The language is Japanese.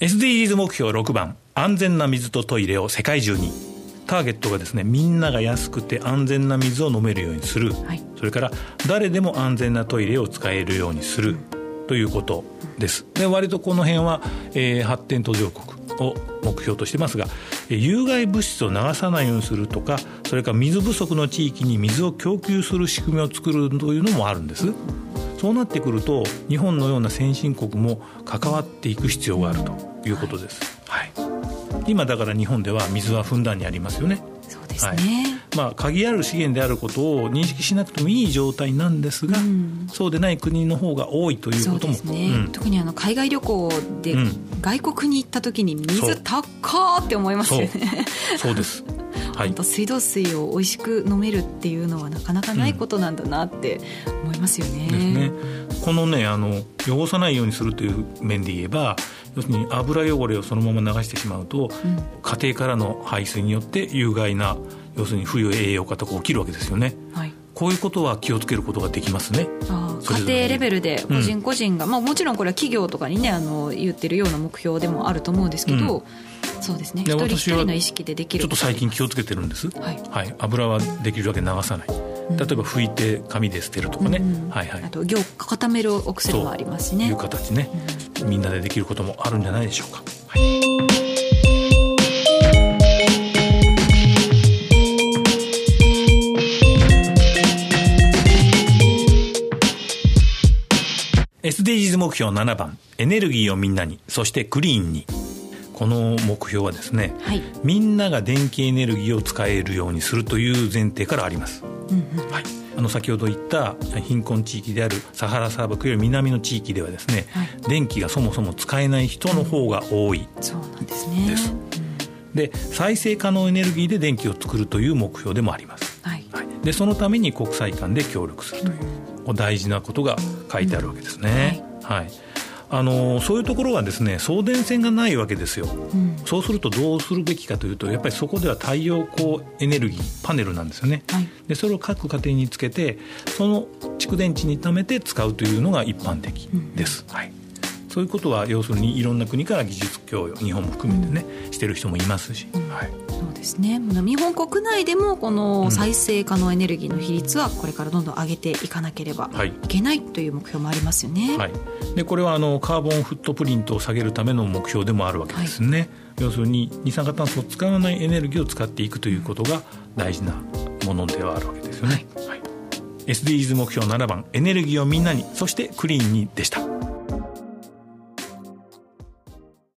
SDGs 目標6番安全な水とトイレを世界中に。ターゲットがですねみんなが安くて安全な水を飲めるようにする、はい、それから誰でも安全なトイレを使えるようにする、ということです。で割とこの辺は、えー、発展途上国を目標としてますが有害物質を流さないようにするとかそれから水不足の地域に水を供給する仕組みを作るというのもあるんです。そうなってくると日本のような先進国も関わっていく必要があるということです。はい、今だから日本では水はふんだんにありますよね。そうですね、はい。まあ、鍵ある資源であることを認識しなくてもいい状態なんですが、うん、そうでない国の方が多いということも、ね。うん、特にあの海外旅行で外国に行った時に水高って思いますよね。そうですはい、水道水を美味しく飲めるっていうのはなかなかないことなんだなって思いますよね。ですね。このねあの汚さないようにするという面で言えば要するに油汚れをそのまま流してしまうと、うん、家庭からの排水によって有害な要するに不栄養化とか起きるわけですよね。はいこういうことは気をつけることができますね。家庭レベルで個人個人が、うん、まあ、もちろんこれは企業とかにねあの言ってるような目標でもあると思うんですけど、うん、そうですね。一人一人の意識でできる。ちょっと最近気をつけてるんです、はい、はい、油はできるだけ流さない。例えば拭いて紙で捨てるとかね、うん、はいはい、あと凝固めるお薬もありますしね。いう形ね、みんなでできることもあるんじゃないでしょうか。はい。SDGs 目標7番。エネルギーをみんなに。そしてクリーンにこの目標はですね、はい、みんなが電気エネルギーを使えるようにするという前提からあります、うんうん、はい、あの先ほど言った貧困地域であるサハラ砂漠より南の地域ではですね、はい、電気がそもそも使えない人の方が多い、そうなんですね。です、で再生可能エネルギーで電気を作るという目標でもあります、はい、はい、でそのために国際間で協力するという、うん。大事なことが書いてあるわけですね。はい、はいあのそういうところはですね送電線がないわけですよ、うん、そうするとどうするべきかというとやっぱりそこでは太陽光エネルギーパネルなんですよね、はい、でそれを各家庭につけてその蓄電池に貯めて使うというのが一般的です、うん、はいそういうことは要するにいろんな国から技術供与日本も含めてね、うん、してる人もいますし、はい、そうですね。日本国内でもこの再生可能エネルギーの比率はこれからどんどん上げていかなければい。けないという目標もありますよね、はい、でこれはあのカーボンフットプリントを下げるための目標でもあるわけですね、はい、要するに二酸化炭素を使わないエネルギーを使っていくということが大事なものではあるわけですよね、はい、はい、SDGs 目標7番エネルギーをみんなにそしてクリーンにでした